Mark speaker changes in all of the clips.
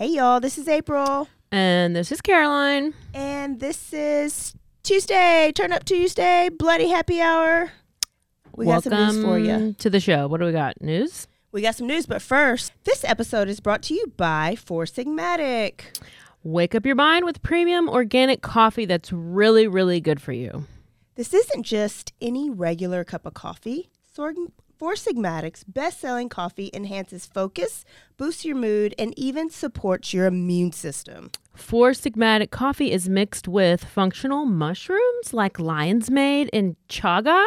Speaker 1: Hey y'all, this is April.
Speaker 2: And this is Caroline.
Speaker 1: And this is Tuesday, Turn Up Tuesday, Bloody Happy Hour. We
Speaker 2: Welcome
Speaker 1: got some news for you.
Speaker 2: to the show. What do we got? News?
Speaker 1: We got some news, but first, this episode is brought to you by Four Sigmatic.
Speaker 2: Wake up your mind with premium organic coffee that's really, really good for you.
Speaker 1: This isn't just any regular cup of coffee. Sorg- Four Sigmatic's best selling coffee enhances focus, boosts your mood, and even supports your immune system.
Speaker 2: Four Sigmatic coffee is mixed with functional mushrooms like lion's mane and chaga.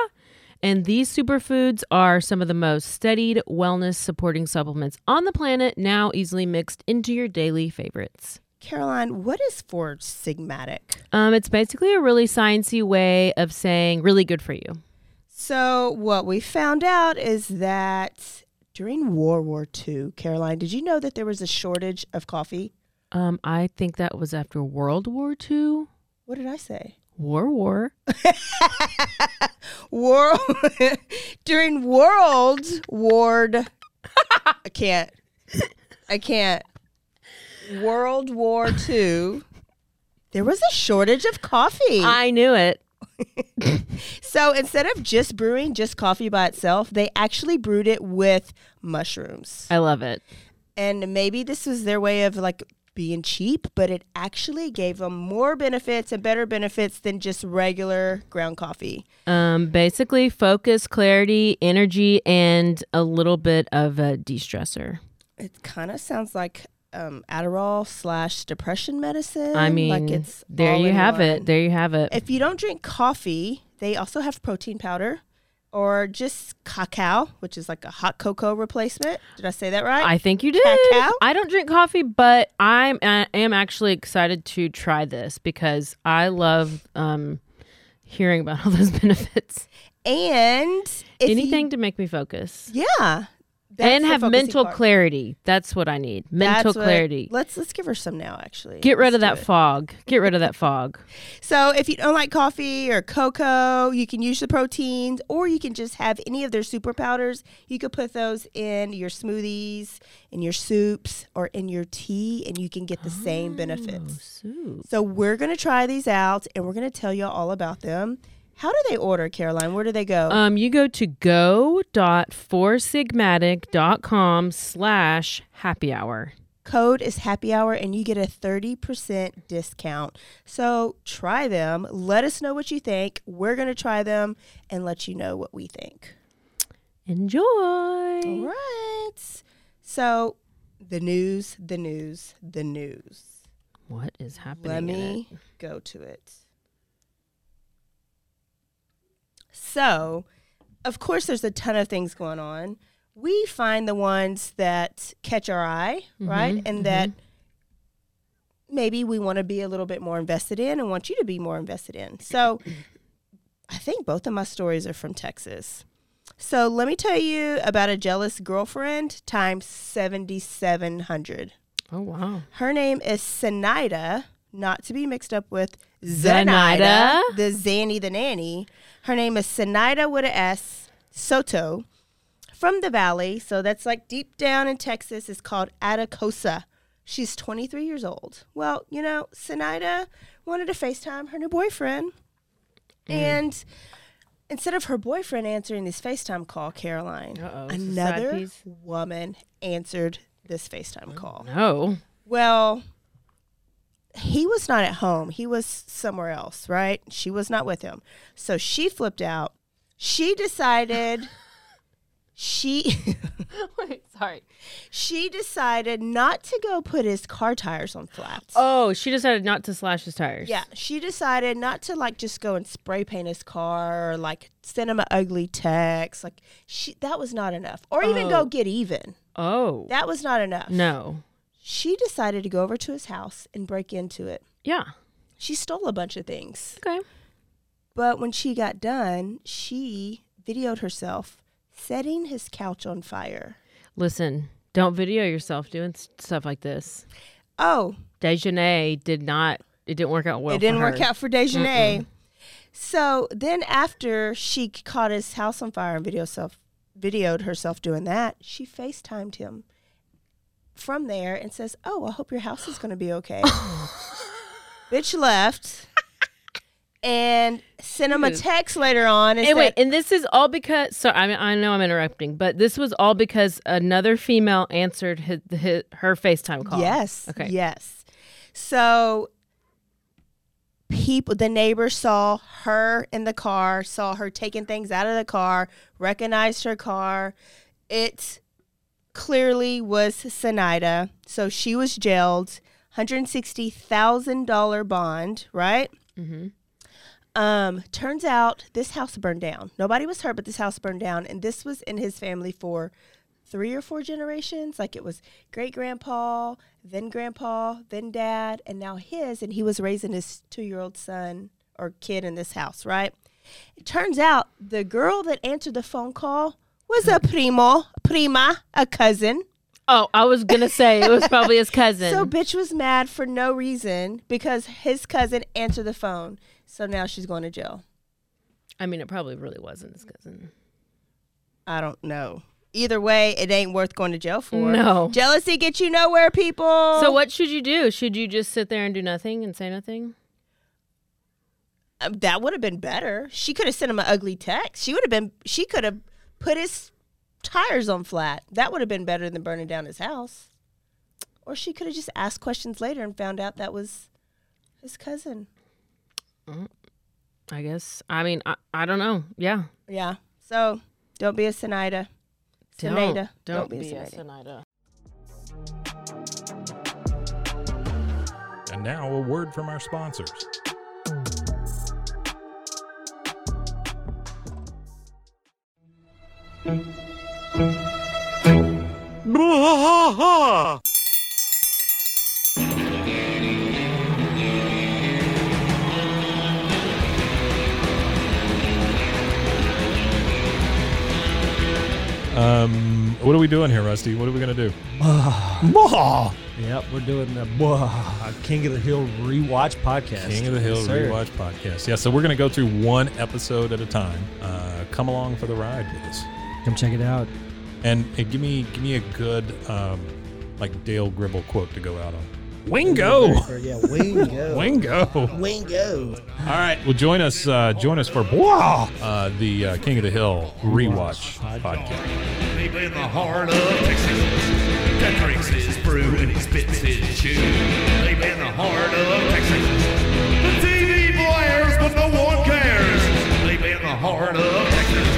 Speaker 2: And these superfoods are some of the most studied wellness supporting supplements on the planet, now easily mixed into your daily favorites.
Speaker 1: Caroline, what is Four Sigmatic?
Speaker 2: Um, it's basically a really sciencey way of saying really good for you.
Speaker 1: So, what we found out is that during World War II, Caroline, did you know that there was a shortage of coffee?
Speaker 2: Um, I think that was after World War II.
Speaker 1: What did I say?
Speaker 2: War War.
Speaker 1: World during World War. I can't. I can't. World War II. There was a shortage of coffee.
Speaker 2: I knew it.
Speaker 1: so instead of just brewing just coffee by itself, they actually brewed it with mushrooms.
Speaker 2: I love it.
Speaker 1: And maybe this was their way of like being cheap, but it actually gave them more benefits and better benefits than just regular ground coffee.
Speaker 2: Um, basically, focus, clarity, energy, and a little bit of a de stressor.
Speaker 1: It kind of sounds like um, Adderall slash depression medicine.
Speaker 2: I mean,
Speaker 1: like it's
Speaker 2: there you have
Speaker 1: one.
Speaker 2: it. There you have it.
Speaker 1: If you don't drink coffee, they also have protein powder or just cacao, which is like a hot cocoa replacement. Did I say that right?
Speaker 2: I think you did.
Speaker 1: Cacao?
Speaker 2: I don't drink coffee, but I'm I am actually excited to try this because I love um, hearing about all those benefits.
Speaker 1: and
Speaker 2: Anything to make me focus
Speaker 1: yeah.
Speaker 2: And have mental
Speaker 1: part.
Speaker 2: clarity. That's what I need. Mental
Speaker 1: what-
Speaker 2: clarity.
Speaker 1: let's let's give her some now. Actually,
Speaker 2: Get rid of
Speaker 1: Let's
Speaker 2: that
Speaker 1: it.
Speaker 2: fog. Get rid of that fog.
Speaker 1: So if you don't like coffee or cocoa, you can use the proteins, or you can just have any of their super powders. You could put those in your smoothies, in your soups, or in your tea, and you can get the same oh, benefits.
Speaker 2: Ooh.
Speaker 1: So we're gonna try these out, and we're gonna tell you all about them. How do they order, Caroline? Where do they go?
Speaker 2: Um, you go to go.foursigmatic.com slash happy hour.
Speaker 1: Code is happy hour, and you get a 30% discount. So try them. Let us know what you think. We're going to try them and let you know what we think.
Speaker 2: Enjoy.
Speaker 1: All right. So the news, the news, the news.
Speaker 2: What is happening?
Speaker 1: Let me go to it. So, of course, there's a ton of things going on. We find the ones that catch our eye, right?
Speaker 2: Mhm,
Speaker 1: And that maybe we want to be a little bit more invested in and want you to be more invested in. So, I think both of my stories are from Texas. So, let me tell you about a jealous girlfriend times 7,700.
Speaker 2: Oh wow.
Speaker 1: Her name is Zenaida, not to be mixed up with?
Speaker 2: Zenaida,
Speaker 1: the Zanny the nanny. Her name is Zenaida with a S Soto from the valley, so that's like deep down in Texas. It's called Atascosa. She's 23 years old. Well, you know, Sinaida wanted to FaceTime her new boyfriend, mm. and instead of her boyfriend answering this FaceTime call, Caroline,
Speaker 2: Uh-oh, it's a side
Speaker 1: another woman answered this FaceTime oh, call.
Speaker 2: No.
Speaker 1: Well, he was not at home. He was somewhere else, right? She was not with him. So she flipped out. She decided she
Speaker 2: Wait, sorry.
Speaker 1: she decided not to go put his car tires on flats.
Speaker 2: Oh, she decided not to slash his tires.
Speaker 1: Yeah, she decided not to like just go and spray paint his car or like send him an ugly text. Like she that was not enough. Or even
Speaker 2: Oh.
Speaker 1: go get even.
Speaker 2: Oh.
Speaker 1: That was not enough.
Speaker 2: no.
Speaker 1: She decided to go over to his house and break into it.
Speaker 2: Yeah.
Speaker 1: She stole a bunch of things.
Speaker 2: Okay.
Speaker 1: But when she got done, she videoed herself setting his couch on fire.
Speaker 2: Listen, don't video yourself doing stuff like this.
Speaker 1: Oh,
Speaker 2: Dejanay did not. It didn't work out well.
Speaker 1: it didn't work out for Dejanay. So then, after she caught his house on fire and video self, videoed herself doing that, she FaceTimed him from there and says, "Oh, I hope your house is going to be okay." Bitch left and sent him a text later on and
Speaker 2: And wait,
Speaker 1: said,
Speaker 2: and this is all because. So I mean, I know I'm interrupting, but this was all because another female answered his, his, her FaceTime call.
Speaker 1: Yes.
Speaker 2: Okay.
Speaker 1: Yes. So people the neighbors saw her in the car, saw her taking things out of the car, recognized her car. It clearly was Sinaida. So she was jailed, $160,000 bond, right?
Speaker 2: Mm-hmm.
Speaker 1: Um, turns out this house burned down. Nobody was hurt, but this house burned down, and this was in his family for three or four generations. Like it was great grandpa, then grandpa, then dad, and now his, and he was raising his two year old son or kid in this house, right? It turns out the girl that answered the phone call was a primo, prima, a cousin.
Speaker 2: Oh, I was gonna say it was probably his cousin.
Speaker 1: So bitch was mad for no reason because his cousin answered the phone. So now she's going to jail.
Speaker 2: I mean, it probably really wasn't his cousin.
Speaker 1: I don't know. Either way, it ain't worth going to jail for.
Speaker 2: No.
Speaker 1: Jealousy gets you nowhere, people.
Speaker 2: So what should you do? Should you just sit there and do nothing and say nothing?
Speaker 1: Um, that would have been better. She could have sent him an ugly text. She would have been. She could have put his tires on flat. That would have been better than burning down his house. Or she could have just asked questions later and found out that was his cousin. Mm.
Speaker 2: I guess. I mean, I, I don't know. Yeah.
Speaker 1: Yeah. So don't be a Sinaida.
Speaker 2: Don't,
Speaker 1: Sinaida.
Speaker 2: don't,
Speaker 1: be,
Speaker 2: be
Speaker 1: a
Speaker 2: a
Speaker 1: Sinaida.
Speaker 2: Sinaida.
Speaker 3: And now a word from our sponsors. Um, what are we doing here, Rusty? What are we gonna do?
Speaker 4: Yep, we're doing the uh, King of the Hill rewatch podcast.
Speaker 3: King of the Hill
Speaker 4: Yes, sir.
Speaker 3: rewatch podcast. Yeah, so we're gonna go through one episode at a time. Uh, come along for the ride with us,
Speaker 4: Come check it out.
Speaker 3: and uh, give me give me a good um, like Dale Gribble quote to go out on. Wingo,
Speaker 4: Yeah, Wingo.
Speaker 3: Wingo.
Speaker 4: Wingo.
Speaker 3: All right, well join us uh, join us for Bwah, uh, the uh, King of the Hill rewatch podcast.
Speaker 5: Deep in the heart of Texas, that drinks his brew and he spits his chew. Deep in the heart of Texas, the TV blares but no one cares. Deep in the heart of Texas,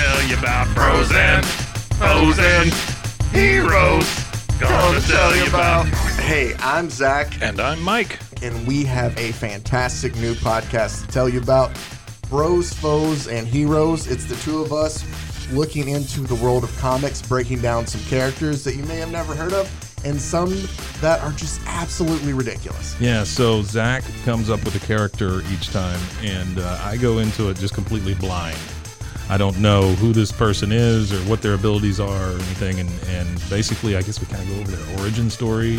Speaker 5: tell you about frozen, frozen, heroes. Gonna tell you about.
Speaker 6: Hey, I'm Zach,
Speaker 3: And I'm Mike.
Speaker 6: and we have a fantastic new podcast to tell you about Bros, Foes, and Heroes. It's the two of us looking into the world of comics, breaking down some characters that you may have never heard of, and some that are just absolutely ridiculous.
Speaker 3: Yeah, so Zach comes up with a character each time, and uh, I go into it just completely blind. I don't know who this person is or what their abilities are or anything. And, and basically, I guess we kind of go over their origin story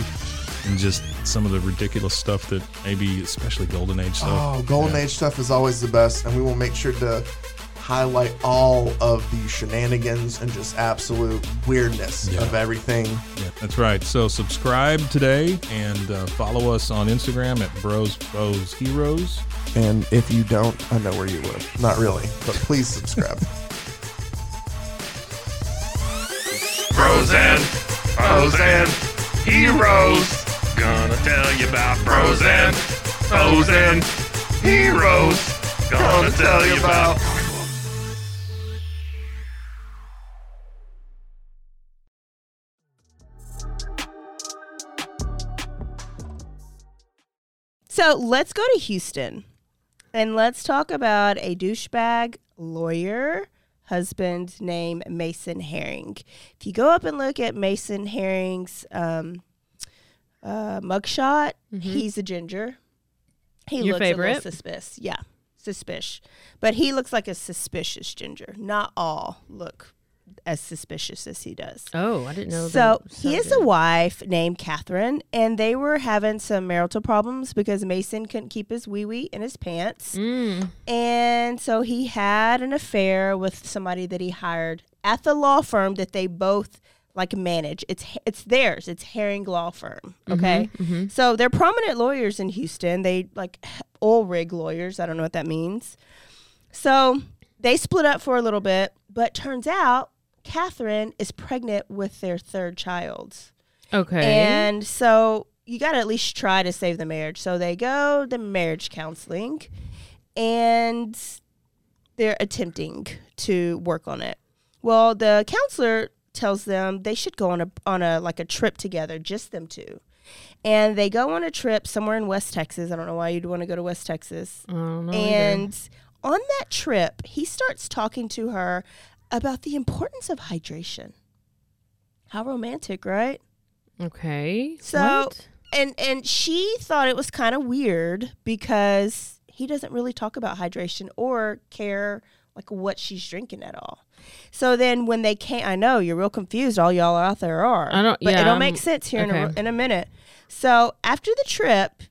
Speaker 3: and just some of the ridiculous stuff that maybe, especially Golden Age stuff.
Speaker 6: Oh, Golden
Speaker 3: Yeah.
Speaker 6: Age stuff is always the best, and we will make sure to highlight all of the shenanigans and just absolute weirdness
Speaker 3: Yeah.
Speaker 6: of everything.
Speaker 3: Yeah, that's right. So subscribe today and uh, follow us on Instagram at Bros Foes Heroes.
Speaker 6: And if you don't, I know where you live. Not really, but please subscribe.
Speaker 5: Bros and foes and heroes. Gonna tell you about bros and foes and heroes. Gonna tell you about.
Speaker 1: So let's go to Houston and let's talk about a douchebag lawyer husband named Mason Herring. If you go up and look at Mason Herring's um, uh, mugshot, he's a ginger. He
Speaker 2: Your
Speaker 1: looks a little suspicious. Yeah, suspicious. But he looks like a suspicious ginger. Not all look as suspicious as he does.
Speaker 2: Oh, I didn't know.
Speaker 1: So he has a wife named Catherine, and they were having some marital problems because Mason couldn't keep his wee wee in his pants,
Speaker 2: Mm.
Speaker 1: and so he had an affair with somebody that he hired at the law firm that they both like manage. It's it's theirs. It's Herring Law Firm. Okay, so they're prominent lawyers in Houston. They like oil rig lawyers. I don't know what that means. So they split up for a little bit, but turns out Catherine is pregnant with their third child.
Speaker 2: Okay.
Speaker 1: And so you got to at least try to save the marriage. So they go to marriage counseling and they're attempting to work on it. Well, the counselor tells them they should go on a on a like a trip together, just them two. And they go on a trip somewhere in West Texas. I don't know why you'd want to go to West Texas.
Speaker 2: I don't know either.
Speaker 1: And on that trip, he starts talking to her about the importance of hydration. How romantic, right?
Speaker 2: okay.
Speaker 1: So
Speaker 2: What?
Speaker 1: and and she thought it was kind of weird because he doesn't really talk about hydration or care like what she's drinking at all. So then when they came, I know you're real confused. All y'all out there are.
Speaker 2: I don't-
Speaker 1: But
Speaker 2: yeah,
Speaker 1: it'll
Speaker 2: I'm-
Speaker 1: make sense here in, a, in a minute. So after the trip,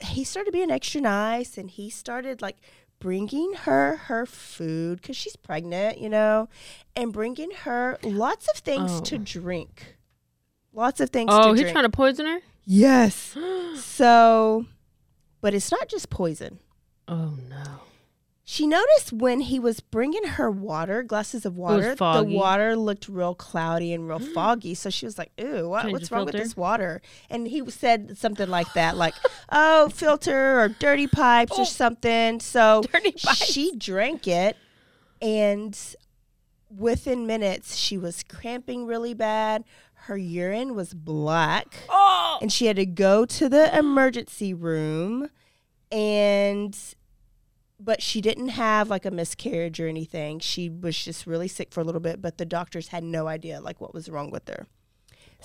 Speaker 1: he started being extra nice, and he started like bringing her her food because she's pregnant, you know, and bringing her lots of things to
Speaker 2: Oh.
Speaker 1: drink. Lots of things.
Speaker 2: Oh,
Speaker 1: to
Speaker 2: he's
Speaker 1: drink.
Speaker 2: trying to poison her.
Speaker 1: Yes. so, but it's not just poison.
Speaker 2: Oh no.
Speaker 1: She noticed when he was bringing her water, glasses of water, the water looked real cloudy and real foggy. So she was like, "Ooh, what, what's wrong with this water?" And he said something like that, like, "Oh, filter or dirty pipes or something." So
Speaker 2: Oh. Dirty pipes.
Speaker 1: she drank it, and within minutes, she was cramping really bad. Her urine was black
Speaker 2: Oh.
Speaker 1: and she had to go to the emergency room and but she didn't have like a miscarriage or anything. She was just really sick for a little bit but the doctors had no idea like what was wrong with her.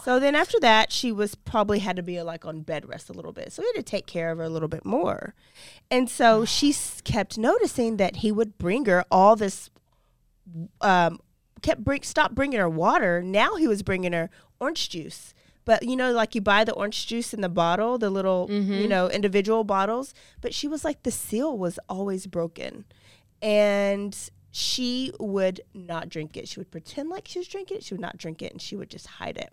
Speaker 1: So then after that she was probably had to be like on bed rest a little bit. So we had to take care of her a little bit more. And so she kept noticing that he would bring her all this um kept bring stop bringing her water. Now he was bringing her orange juice but you know like you buy the orange juice in the bottle the little you mm-hmm. know individual bottles but she was like the seal was always broken. And she would not drink it. She would pretend like she was drinking it. She would not drink it and she would just hide it.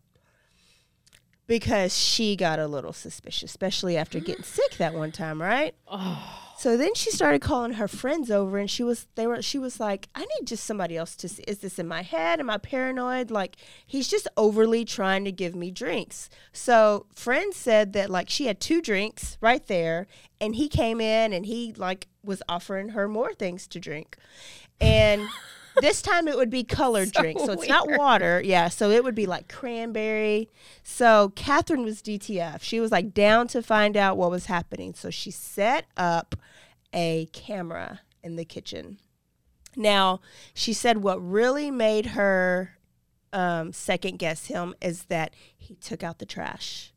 Speaker 1: Because she got a little suspicious especially after getting sick that one time right oh. So then she started calling her friends over, and she was they were she was like, I need just somebody else to see. Is this in my head? Am I paranoid? Like he's just overly trying to give me drinks. So friends said that like she had two drinks right there, and he came in and he like was offering her more things to drink, and. This time it would be colored drinks, so it's not water. Yeah, so it would be like cranberry. So Catherine was DTF. She was like down to find out what was happening. So she set up a camera in the kitchen. Now, she said what really made her um, second guess him is that he took out the trash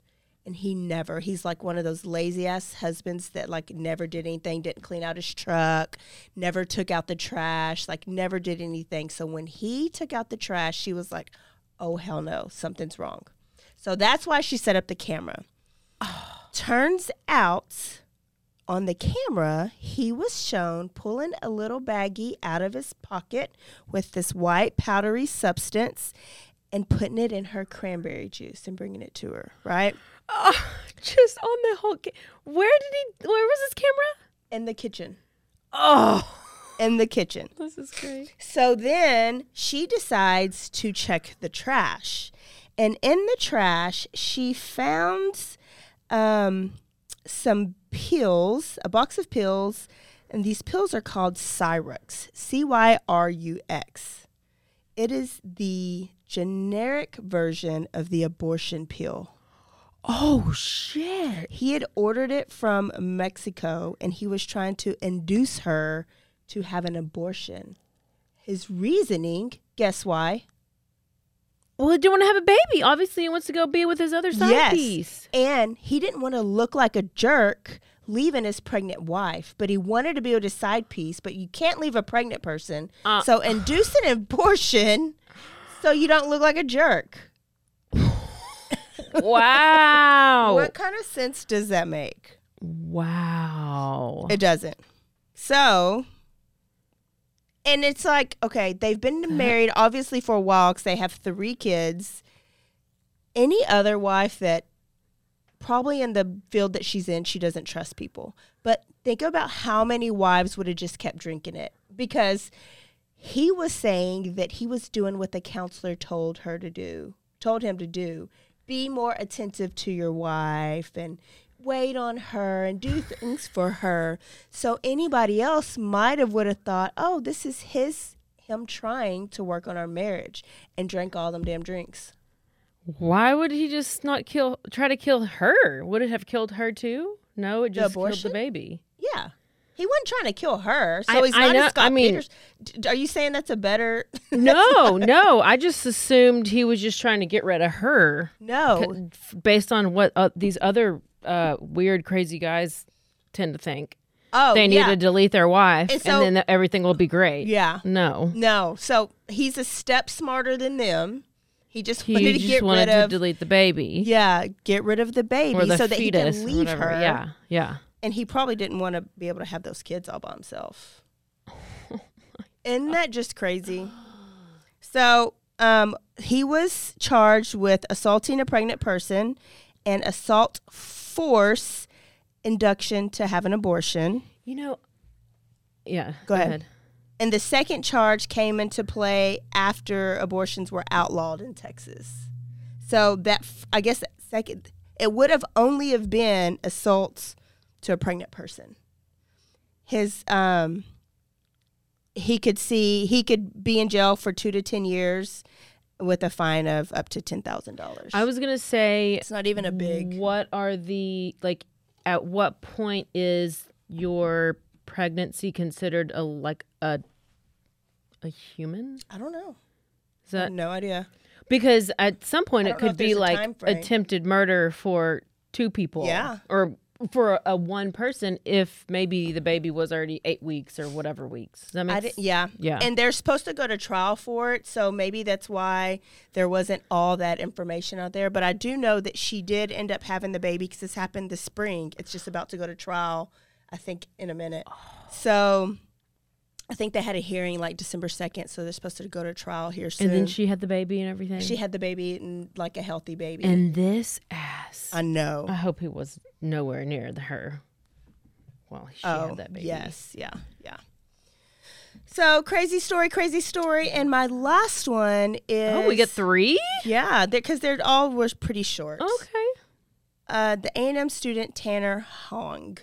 Speaker 1: And he never, he's like one of those lazy ass husbands that like never did anything, didn't clean out his truck, never took out the trash, like never did anything. So when he took out the trash, she was like, oh, hell no, something's wrong. So that's why she set up the camera. Turns out on the camera, he was shown pulling a little baggie out of his pocket with this white powdery substance and putting it in her cranberry juice and bringing it to her, right?
Speaker 2: Oh, just on the whole. Ca- where did he? Where was his camera?
Speaker 1: In the kitchen.
Speaker 2: Oh,
Speaker 1: In the kitchen.
Speaker 2: this is great.
Speaker 1: So then she decides to check the trash. And in the trash, she found um, some pills, a box of pills. And these pills are called Cyrux, C Y R U X. It is the generic version of the abortion pill.
Speaker 2: Oh shit!
Speaker 1: He had ordered it from Mexico and he was trying to induce her to have an abortion. His reasoning, guess why?
Speaker 2: Well, he didn't want to have a baby. Obviously, he wants to go be with his other side
Speaker 1: yes.
Speaker 2: piece.
Speaker 1: And he didn't want to look like a jerk leaving his pregnant wife, but he wanted to be with his side piece, but you can't leave a pregnant person.
Speaker 2: Uh.
Speaker 1: so induce an abortion so you don't look like a jerk.
Speaker 2: Wow!
Speaker 1: What kind of sense does that make?
Speaker 2: wow!
Speaker 1: It doesn't. So, and it's like, okay, they've been uh-huh. married obviously for a while because they have three kids. Any other wife that probably in the field that she's in, she doesn't trust people. But think about how many wives would have just kept drinking it because he was saying that he was doing what the counselor told her to do, told him to do. Be more attentive to your wife and wait on her and do things for her. So anybody else might have would have thought, "Oh, this is his him trying to work on our marriage," and drank all them damn drinks.
Speaker 2: Why would he just not kill? Try to kill her? Would it have killed her too? No, it just killed the baby.
Speaker 1: He wasn't trying to kill her, so
Speaker 2: I-
Speaker 1: he's
Speaker 2: I
Speaker 1: not
Speaker 2: know-
Speaker 1: a Scott
Speaker 2: I mean-
Speaker 1: Peters. D- Are you saying that's a better?
Speaker 2: No, no. I just assumed he was just trying to get rid of her,
Speaker 1: no,
Speaker 2: based on what uh, these other uh, weird, crazy guys tend to think.
Speaker 1: oh,
Speaker 2: they need
Speaker 1: yeah.
Speaker 2: to delete their wife,
Speaker 1: And
Speaker 2: and, then everything will be great.
Speaker 1: Yeah.
Speaker 2: No.
Speaker 1: No, so he's a step smarter than them. He just
Speaker 2: He
Speaker 1: wanted to
Speaker 2: just
Speaker 1: get
Speaker 2: wanted
Speaker 1: rid
Speaker 2: to
Speaker 1: of.
Speaker 2: delete the baby
Speaker 1: yeah, get rid of the baby
Speaker 2: the
Speaker 1: so that he
Speaker 2: fetus,
Speaker 1: can leave
Speaker 2: whatever.
Speaker 1: her.
Speaker 2: Yeah, yeah.
Speaker 1: And he probably didn't want to be able to have those kids all by himself.
Speaker 2: Oh
Speaker 1: Isn't that just crazy? So, um, he was charged with assaulting a pregnant person and assault force induction to have an abortion.
Speaker 2: You know. Yeah.
Speaker 1: Go ahead. And the second charge came into play after abortions were outlawed in Texas. So that f- I guess that second it would have only have been assaults to a pregnant person. His um he could see he could be in jail for 2 to 10 years with a fine of up to $10,000.
Speaker 2: I was gonna say
Speaker 1: It's not even a big
Speaker 2: What are the like? At what point is your pregnancy considered a like a a human?
Speaker 1: I don't know.
Speaker 2: Is
Speaker 1: I have
Speaker 2: that
Speaker 1: no idea.
Speaker 2: because at some point it could be like attempted murder for two people.
Speaker 1: Yeah.
Speaker 2: Or for a one person if maybe the baby was already eight weeks or whatever weeks. Does that make
Speaker 1: I didn't, yeah.
Speaker 2: Yeah.
Speaker 1: And they're supposed to go to trial for it, so maybe that's why there wasn't all that information out there. But I do know that she did end up having the baby because this happened this spring. It's just about to go to trial, I think, in a minute. So I think they had a hearing like December 2nd, so they're supposed to go to trial here soon.
Speaker 2: And then she had the baby and everything.
Speaker 1: she had the baby and like a healthy baby.
Speaker 2: and this ass.
Speaker 1: I know.
Speaker 2: I hope he was nowhere near the her. Well, she
Speaker 1: oh,
Speaker 2: had that baby.
Speaker 1: yes. Yeah. Yeah. So crazy story, crazy story. And my last one is.
Speaker 2: Oh, we get three.
Speaker 1: Yeah, because they're all was pretty short.
Speaker 2: Okay.
Speaker 1: Uh, the A and M student Tanner Hong,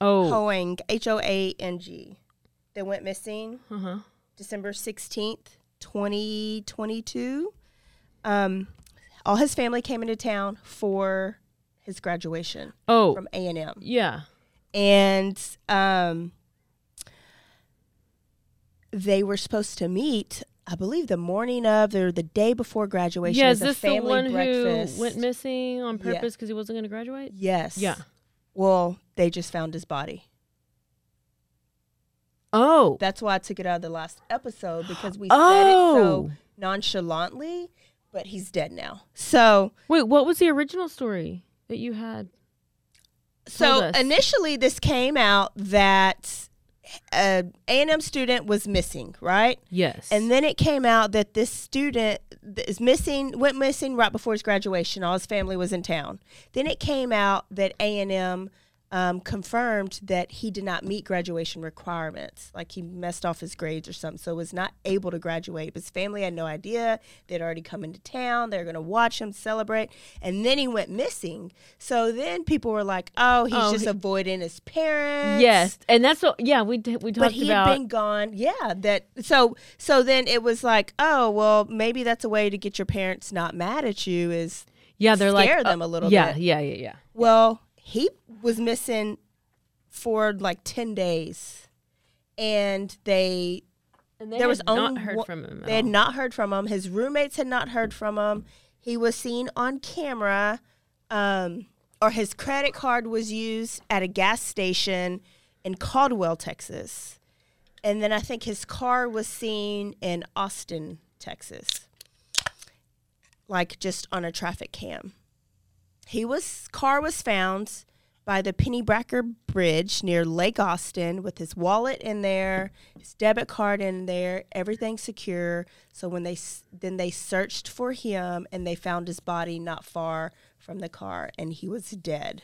Speaker 2: Oh.
Speaker 1: Hoang, H O A N G, that went missing
Speaker 2: Uh huh.
Speaker 1: December sixteenth, twenty twenty two. Um, all his family came into town for his graduation
Speaker 2: Oh.
Speaker 1: from A and M,
Speaker 2: yeah.
Speaker 1: and um, they were supposed to meet I believe the morning of or the day before graduation.
Speaker 2: Yeah, is
Speaker 1: a
Speaker 2: this the
Speaker 1: family
Speaker 2: one
Speaker 1: breakfast.
Speaker 2: who went missing on purpose because he wasn't going to graduate?
Speaker 1: Yes.
Speaker 2: Yeah.
Speaker 1: Well, they just found his body.
Speaker 2: Oh.
Speaker 1: That's why I took it out of the last episode because we said it so
Speaker 2: Oh.
Speaker 1: nonchalantly, but he's dead now. So,
Speaker 2: Wait, what was the original story that you had?
Speaker 1: so initially this came out that uh, a A&M student was missing, right?
Speaker 2: Yes.
Speaker 1: And then it came out that this student is missing, went missing right before his graduation. All his family was in town. Then it came out that A and M um, confirmed that he did not meet graduation requirements, like he messed off his grades or something, so was not able to graduate. But his family had no idea. They'd already come into town. They were going to watch him celebrate, and then he went missing. So then people were like, "Oh, he's
Speaker 2: Oh,
Speaker 1: just
Speaker 2: he-
Speaker 1: avoiding his parents."
Speaker 2: yes, and that's what. Yeah, we we talked about.
Speaker 1: but he
Speaker 2: about.
Speaker 1: had been gone. Yeah, that so so then it was like, oh well, maybe that's a way to get your parents not mad at you. Is
Speaker 2: yeah, they're like
Speaker 1: scare
Speaker 2: uh,
Speaker 1: them a little
Speaker 2: yeah,
Speaker 1: bit.
Speaker 2: Yeah, yeah, yeah.
Speaker 1: well, he was missing for like ten days, and they
Speaker 2: And they
Speaker 1: there was
Speaker 2: had not
Speaker 1: only
Speaker 2: heard
Speaker 1: one-
Speaker 2: from him.
Speaker 1: They had not heard from him. His roommates had not heard from him. He was seen on camera, um, or his credit card was used at a gas station in Caldwell, Texas. And then I think his car was seen in Austin, Texas, like just on a traffic cam. He was car was found by the Pennybacker Bridge near Lake Austin with his wallet in there, his debit card in there, everything secure. So when they then they searched for him and they found his body not far from the car and he was dead.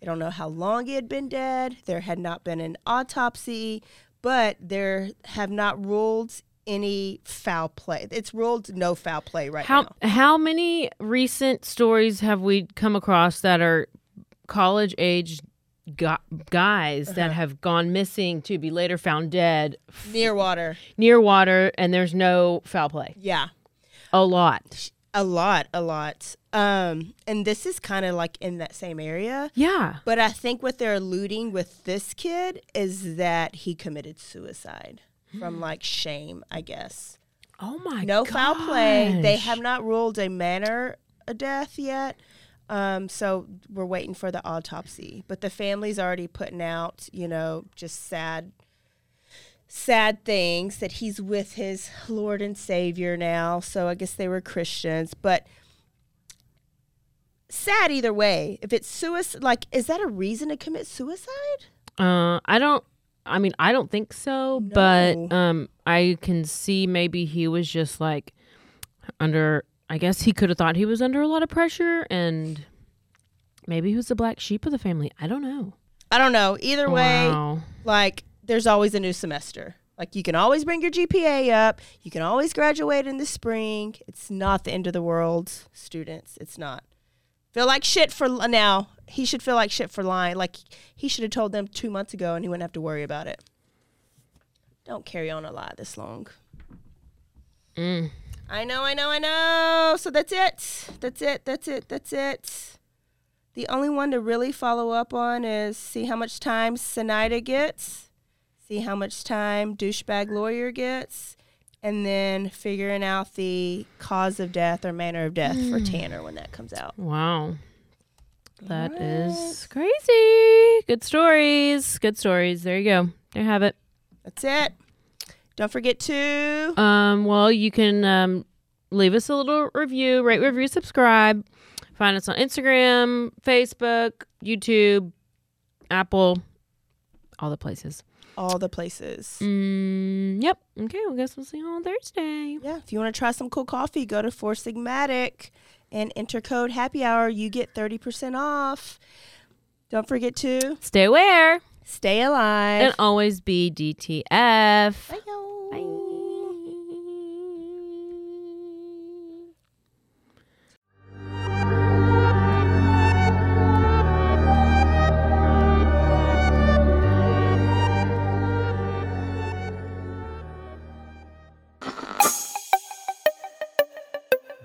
Speaker 1: They don't know how long he had been dead. There had not been an autopsy, but there have not ruled any foul play. It's ruled no foul play right
Speaker 2: How
Speaker 1: now.
Speaker 2: how many recent stories have we come across that are college age gu- guys
Speaker 1: Uh-huh.
Speaker 2: that have gone missing to be later found dead
Speaker 1: Near water.
Speaker 2: near water and there's no foul play?
Speaker 1: Yeah.
Speaker 2: A lot.
Speaker 1: A lot, a lot. Um, and this is kind of like in that same area.
Speaker 2: Yeah.
Speaker 1: But I think what they're alluding with this kid is that he committed suicide from like shame, I guess.
Speaker 2: Oh my
Speaker 1: No foul play. They have not ruled a manner of death yet. Um, so we're waiting for the autopsy. But the family's already putting out, you know, just sad sad things that he's with his Lord and Savior now. So I guess they were Christians. But sad either way. If it's suicide, like, is that a reason to commit suicide?
Speaker 2: Uh, I don't. I mean, I don't think so, but um, I can see maybe he was just like under. I guess he could have thought he was under a lot of pressure, and maybe he was the black sheep of the family. I don't know.
Speaker 1: I don't know. Either way,
Speaker 2: Wow.
Speaker 1: like there's always a new semester. Like you can always bring your GPA up. You can always graduate in the spring. It's not the end of the world, students. It's not. Feel like shit for now. He should feel like shit for lying. Like he should have told them two months ago, and he wouldn't have to worry about it. Don't carry on a lie this long.
Speaker 2: Mm.
Speaker 1: I know, I know, I know. So that's it. That's it. That's it. That's it. The only one to really follow up on is see how much time Sinida gets, see how much time douchebag lawyer gets, and then figuring out the cause of death or manner of death for Tanner when that comes out.
Speaker 2: Wow. That is crazy. Good stories. Good stories. There you go. There you have it.
Speaker 1: That's it. Don't forget to
Speaker 2: Um, well, you can um, leave us a little review, rate, review, subscribe. Find us on Instagram, Facebook, YouTube, Apple, all the places.
Speaker 1: all the places.
Speaker 2: Mm, yep. Okay. Well, guess we'll see you on Thursday.
Speaker 1: Yeah, if you want to try some cool coffee, go to Four Sigmatic and enter code Happy Hour. You get thirty percent off. Don't forget to
Speaker 2: Stay aware
Speaker 1: stay alive.
Speaker 2: and always be DTF.
Speaker 1: Bye, y'all.
Speaker 2: Bye.